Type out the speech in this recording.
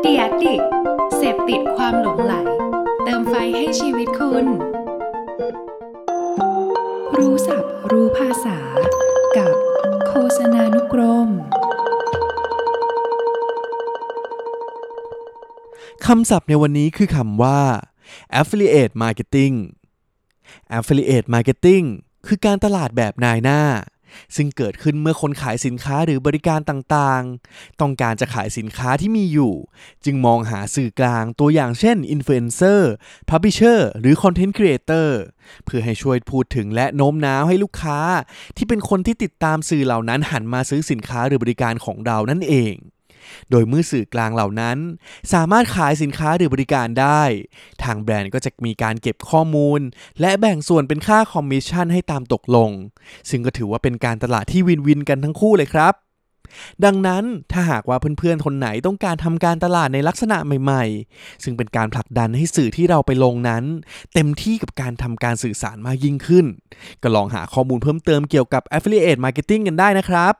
เดียดิกเสพติดความหลงไหล เติมไฟให้ชีวิตคุณ รู้ศัพท์รู้ภาษา กับโฆษณานุกรมคำศัพท์ในวันนี้คือคำว่า affiliate marketing affiliate marketing คือการตลาดแบบนายหน้า ซึ่งเกิดขึ้นเมื่อคนขายสินค้าหรือบริการต่างๆ ต้องการจะขายสินค้าที่มีอยู่ จึงมองหาสื่อกลางตัวอย่างเช่น influencer publisher หรือ content creator เพื่อให้ช่วยพูดถึงและโน้มน้าวให้ลูกค้า ที่เป็นคนที่ติดตามสื่อเหล่านั้นหันมาซื้อสินค้าหรือบริการของเรานั่นเอง โดยเมื่อสื่อกลางเหล่านั้น สามารถขายสินค้าหรือบริการได้ ทางแบรนด์ก็จะมีการเก็บข้อมูล และแบ่งส่วนเป็นค่าคอมมิชชั่นให้ตามตกลง ซึ่งก็ถือว่าเป็นการตลาดที่วินวินกันทั้งคู่เลยครับดังนั้นถ้าหากว่าเพื่อนๆ คนไหนต้องการทำการตลาดในลักษณะใหม่ๆ ซึ่งเป็นการผลักดันให้สื่อที่เราไปลงนั้น เต็มที่กับการทำการสื่อสารมากยิ่งขึ้น ก็ลองหาข้อมูลเพิ่มเติมเกี่ยวกับ affiliate marketing กันได้นะครับ